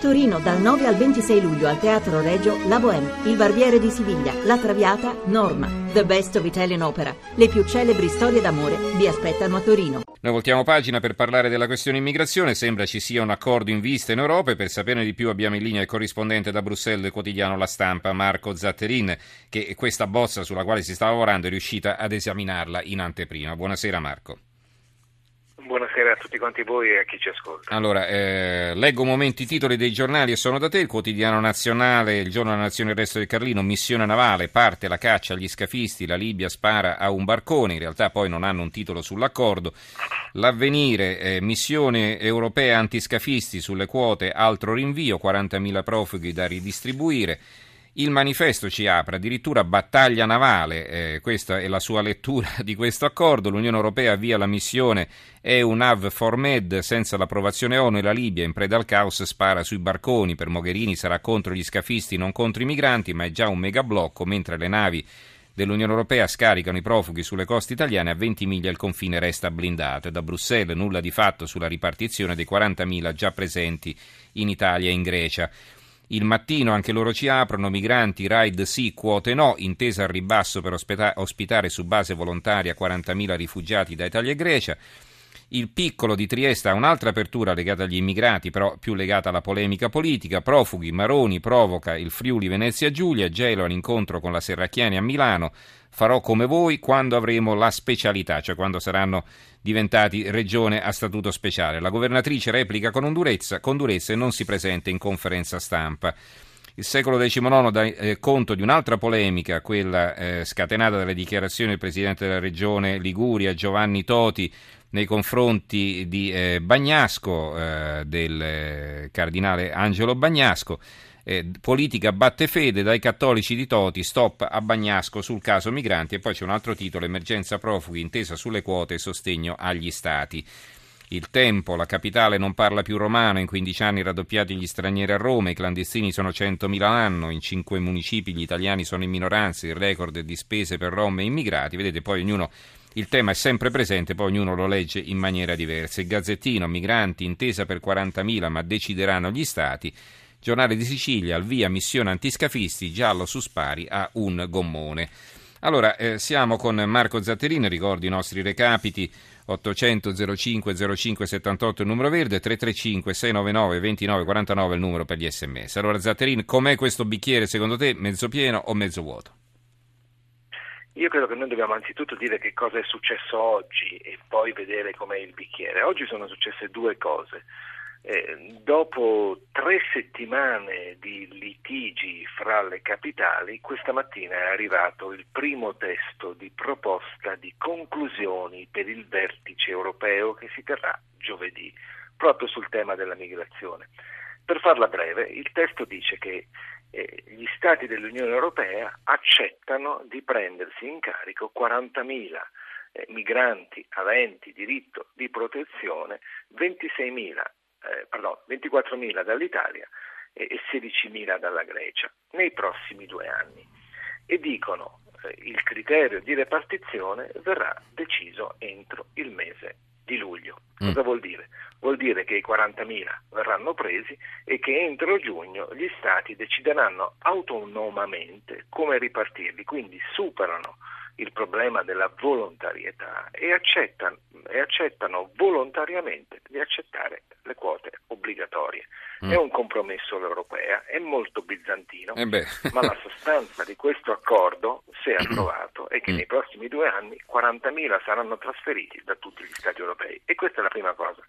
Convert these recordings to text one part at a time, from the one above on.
Torino dal 9 al 26 luglio al Teatro Regio La Bohème, Il Barbiere di Siviglia, La Traviata, Norma. The Best of Italian Opera. Le più celebri storie d'amore vi aspettano a Torino. Noi voltiamo pagina per parlare della questione immigrazione. Sembra ci sia un accordo in vista in Europa e per saperne di più abbiamo in linea il corrispondente da Bruxelles del quotidiano La Stampa, Marco Zatterin, che questa bozza sulla quale si sta lavorando è riuscita ad esaminarla in anteprima. Buonasera Marco. Buonasera a tutti quanti voi e a chi ci ascolta. Allora, eh, leggo un momento i titoli dei giornali e sono da te. Il quotidiano nazionale, il giorno della nazione, il resto del Carlino, missione navale, parte la caccia agli scafisti, la Libia spara a un barcone, in realtà poi non hanno un titolo sull'accordo. L'avvenire, eh, missione europea antiscafisti sulle quote, altro rinvio, 40.000 profughi da ridistribuire. Il manifesto ci apre addirittura battaglia navale, eh, questa è la sua lettura di questo accordo. L'Unione Europea avvia la missione EUNAV Formed senza l'approvazione ONU e la Libia in preda al caos spara sui barconi. Per Mogherini sarà contro gli scafisti, non contro i migranti, ma è già un megablocco mentre le navi dell'Unione Europea scaricano i profughi sulle coste italiane, a 20 miglia il confine resta blindato e da Bruxelles nulla di fatto sulla ripartizione dei 40.000 già presenti in Italia e in Grecia. Il mattino anche loro ci aprono, migranti, ride sì, quote no, intesa al ribasso per ospitare su base volontaria 40.000 rifugiati da Italia e Grecia. Il piccolo di Trieste ha un'altra apertura legata agli immigrati, però più legata alla polemica politica. Profughi, Maroni provoca il Friuli Venezia Giulia, Gelo all'incontro con la Serracchiani a Milano. Farò come voi quando avremo la specialità, cioè quando saranno diventati regione a statuto speciale. La governatrice replica con durezza, con durezza e non si presenta in conferenza stampa. Il secolo XIX dà eh, conto di un'altra polemica, quella eh, scatenata dalle dichiarazioni del presidente della regione Liguria, Giovanni Toti, nei confronti di eh, Bagnasco, del cardinale Angelo Bagnasco. Eh, politica batte fede dai cattolici di Toti, stop a Bagnasco sul caso migranti e poi c'è un altro titolo, emergenza profughi, intesa sulle quote e sostegno agli stati. Il tempo, la capitale non parla più romano, in 15 anni raddoppiati gli stranieri a Roma, i clandestini sono 100.000 l'anno, in 5 municipi gli italiani sono in minoranza, il record di spese per rom e immigrati, vedete poi ognuno il tema è sempre presente, poi ognuno lo legge in maniera diversa. Il Gazzettino, migranti, intesa per 40.000, ma decideranno gli stati. Giornale di Sicilia, al via missione antiscafisti, giallo su spari a un gommone. Allora, eh, siamo con Marco Zatterini, ricordo i nostri recapiti, 800 05 05 78 il numero verde, 335 699 29 49 il numero per gli sms. Allora Zatterini, com'è questo bicchiere secondo te, mezzo pieno o mezzo vuoto? Io credo che noi dobbiamo anzitutto dire che cosa è successo oggi e poi vedere com'è il bicchiere. Oggi sono successe due cose. Eh, dopo tre settimane di litigi fra le capitali, questa mattina è arrivato il primo testo di proposta di conclusioni per il vertice europeo che si terrà giovedì, proprio sul tema della migrazione. Per farla breve, il testo dice che eh, gli Stati dell'Unione Europea accettano di prendersi in carico 40.000 eh, migranti aventi diritto di protezione, 26.000 eh, pardon, 24.000 dall'Italia e 16.000 dalla Grecia nei prossimi due anni e dicono eh, il criterio di repartizione verrà deciso entro il mese di luglio. Mm. Cosa mm. vuol dire? Vuol dire che i 40.000 verranno presi e che entro giugno gli Stati decideranno autonomamente come ripartirli, quindi superano il problema della volontarietà e accettano, e accettano volontariamente di accettare le quote obbligatorie. Mm. È un compromesso l'europea, è molto bizantino, eh ma la sostanza di questo accordo, se approvato, è che mm. nei prossimi due anni 40.000 saranno trasferiti da tutti gli Stati europei. E questa è la prima cosa.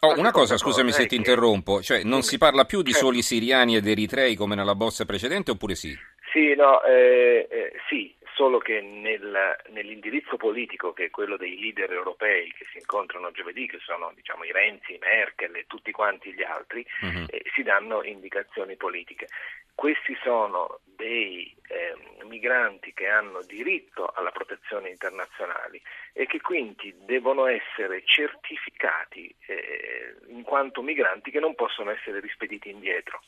Oh, una cosa, scusami se ti interrompo, cioè non si parla più di soli siriani ed eritrei come nella bozza precedente oppure sì? Sì, no, eh, eh, sì, solo che nel, nell'indirizzo politico, che è quello dei leader europei che si incontrano giovedì, che sono diciamo, i Renzi, i Merkel e tutti quanti gli altri, uh-huh. eh, si danno indicazioni politiche. Questi sono dei eh, migranti che hanno diritto alla protezione internazionale e che quindi devono essere certificati eh, in quanto migranti che non possono essere rispediti indietro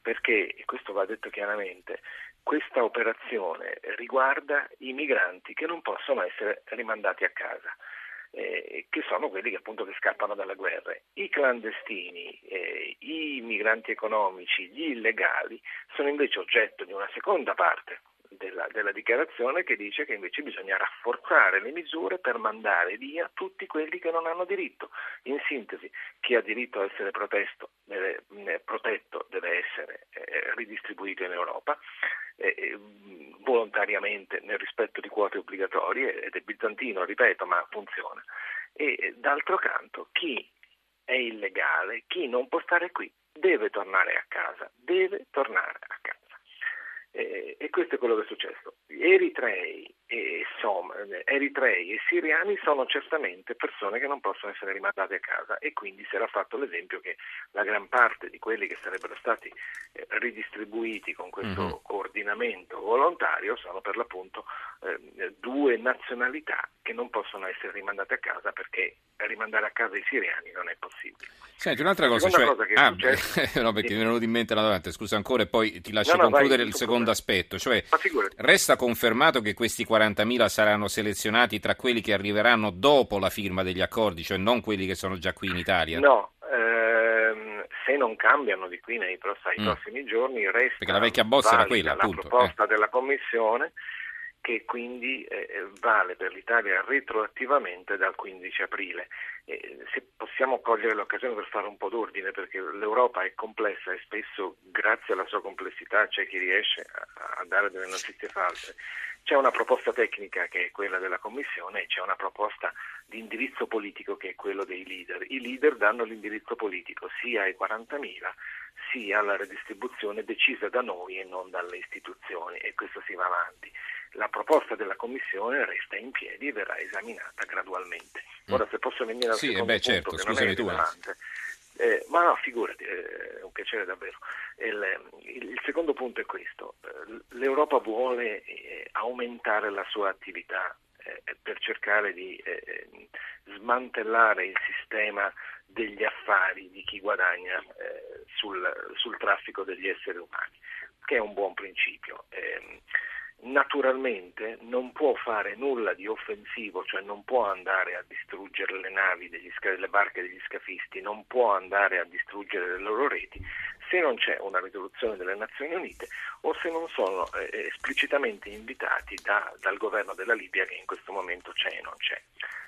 perché, e questo va detto chiaramente, questa operazione riguarda i migranti che non possono essere rimandati a casa. eh, che sono quelli che appunto che scappano dalle guerre. I clandestini, eh, i migranti economici, gli illegali sono invece oggetto di una seconda parte della, della, dichiarazione che dice che invece bisogna rafforzare le misure per mandare via tutti quelli che non hanno diritto. In sintesi, chi ha diritto a essere protesto, deve, eh, protetto deve essere eh, ridistribuito in Europa eh, eh, volontariamente nel rispetto di quote obbligatorie ed è bizantino, ripeto, ma funziona. E eh, d'altro canto chi è illegale, chi non può stare qui, deve tornare a casa, deve tornare a casa. Eh, e questo è quello che è successo. Eritrei e, Som, Eritrei e siriani sono certamente persone che non possono essere rimandate a casa e quindi si era fatto l'esempio che la gran parte di quelli che sarebbero stati eh, ridistribuiti con questo mm-hmm. Coordinamento volontario sono per l'appunto eh, due nazionalità che non possono essere rimandate a casa perché rimandare a casa i siriani non è possibile. Senti, un'altra cosa, cioè... cosa ah, no, perché mi è venuto in mente la domanda, scusa ancora e poi ti lascio no, no, concludere vai, il secondo aspetto, cioè resta confermato che questi 40.000 saranno selezionati tra quelli che arriveranno dopo la firma degli accordi, cioè non quelli che sono già qui in Italia? No, se non cambiano di qui nei prossimi, mm. prossimi giorni resta Perché la vecchia bozza era quella, appunto. La proposta eh. della Commissione che quindi eh, eh, vale per l'Italia retroattivamente dal 15 aprile. Eh, se possiamo cogliere l'occasione per fare un po' d'ordine, perché l'Europa è complessa e spesso grazie alla sua complessità c'è chi riesce a, a dare delle notizie false. C'è una proposta tecnica che è quella della Commissione e c'è una proposta di indirizzo politico che è quello dei leader. I leader danno l'indirizzo politico sia ai 40.000 sia alla redistribuzione decisa da noi e non dalle istituzioni e questo si va avanti la proposta della Commissione resta in piedi e verrà esaminata gradualmente. Mm. Ora, se posso venire al sì, secondo beh, certo, punto, che non è rilevante, eh, ma no, figurati, eh, è un piacere davvero. Il, il, secondo punto è questo, eh, l'Europa vuole eh, aumentare la sua attività eh, per cercare di eh, smantellare il sistema degli affari di chi guadagna sul, sul, traffico degli esseri umani, che è un buon principio. Eh, naturalmente non può fare nulla di offensivo, cioè non può andare a distruggere le navi, degli, le barche degli scafisti, non può andare a distruggere le loro reti se non c'è una risoluzione delle Nazioni Unite o se non sono eh, esplicitamente invitati da, dal governo della Libia che in questo momento c'è e non c'è.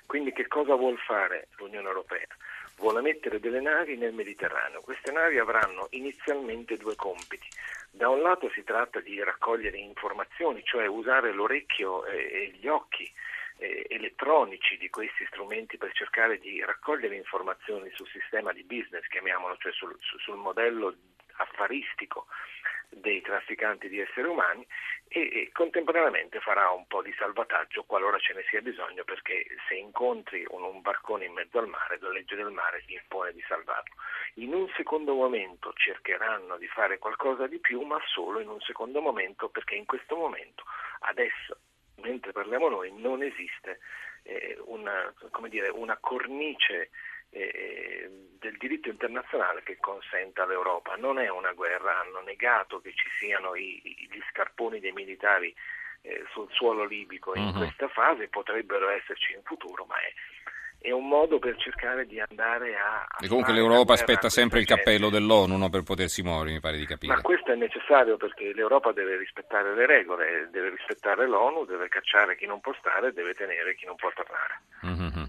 Quindi che cosa vuol fare l'Unione Europea? Vuole mettere delle navi nel Mediterraneo. Queste navi avranno inizialmente due compiti. Da un lato si tratta di raccogliere informazioni, cioè usare l'orecchio e gli occhi eh, elettronici di questi strumenti per cercare di raccogliere informazioni sul sistema di business, chiamiamolo, cioè sul, sul modello affaristico dei trafficanti di esseri umani e, contemporaneamente farà un po' di salvataggio qualora ce ne sia bisogno perché se incontri un, un barcone in mezzo al mare la legge del mare ti impone di salvarlo. In un secondo momento cercheranno di fare qualcosa di più ma solo in un secondo momento perché in questo momento adesso mentre parliamo noi non esiste eh, una, dire, una cornice eh, del diritto internazionale che consenta all'Europa. Non è una guerra, hanno negato che ci siano i, gli scarponi dei militari eh, sul suolo libico in uh-huh. questa fase, potrebbero esserci in futuro, ma è, è un modo per cercare di andare a... a e comunque l'Europa aspetta sempre il cappello dell'ONU no, per potersi muovere, mi pare di capire. Ma questo è necessario perché l'Europa deve rispettare le regole, deve rispettare l'ONU, deve cacciare chi non può stare, deve tenere chi non può tornare. Uh-huh.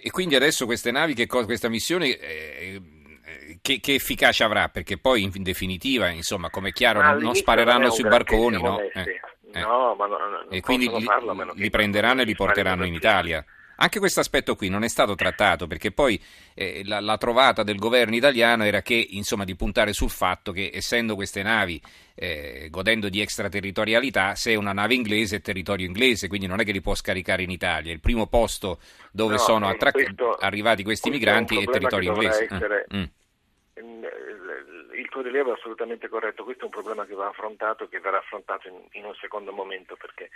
E, quindi adesso queste navi, che, questa missione... Eh, che, che, efficacia avrà? Perché poi in definitiva, insomma, come è chiaro, non, non spareranno sui barconi, no? Eh, eh. no ma no, e quindi li, li prenderanno e li porteranno in Italia. Anche questo aspetto qui non è stato trattato perché poi eh, la, la, trovata del governo italiano era che, insomma, di puntare sul fatto che essendo queste navi eh, godendo di extraterritorialità, se è una nave inglese è territorio inglese, quindi non è che li può scaricare in Italia. Il primo posto dove no, sono attra- questo, arrivati questi migranti è, è territorio inglese. Essere... Mm. Il tuo rilievo è assolutamente corretto, questo è un problema che va affrontato e che verrà affrontato in, in un secondo momento perché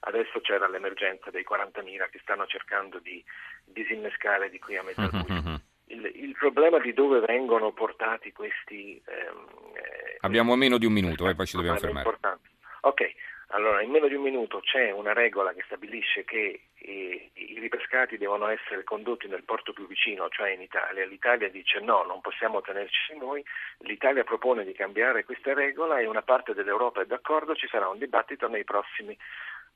Adesso c'era l'emergenza dei 40.000 che stanno cercando di disinnescare di qui a mezzo uh-huh. il, il, problema di dove vengono portati questi... Ehm, eh, Abbiamo meno di un minuto, eh, poi ci dobbiamo fermare. Importanti. Ok, Allora, in meno di un minuto c'è una regola che stabilisce che i, i ripescati devono essere condotti nel porto più vicino, cioè in Italia. L'Italia dice no, non possiamo tenerci noi. L'Italia propone di cambiare questa regola e una parte dell'Europa è d'accordo, ci sarà un dibattito nei prossimi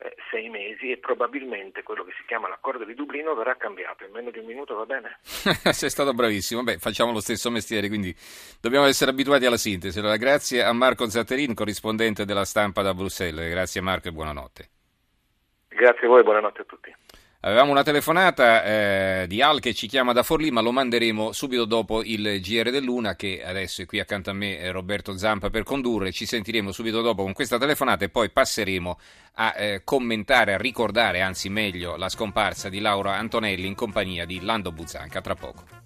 eh, sei mesi e probabilmente quello che si chiama l'accordo di Dublino verrà cambiato. In meno di un minuto va bene? Sei stato bravissimo. Beh, facciamo lo stesso mestiere, quindi dobbiamo essere abituati alla sintesi. Allora, grazie a Marco Zatterin, corrispondente della stampa da Bruxelles. Grazie Marco e buonanotte. Grazie a voi e buonanotte a tutti. Avevamo una telefonata eh, di Al che ci chiama da Forlì, ma lo manderemo subito dopo il GR dell'Una, che adesso è qui accanto a me Roberto Zampa per condurre. Ci sentiremo subito dopo con questa telefonata e poi passeremo a eh, commentare, a ricordare, anzi meglio, la scomparsa di Laura Antonelli in compagnia di Lando Buzzanca. Tra poco.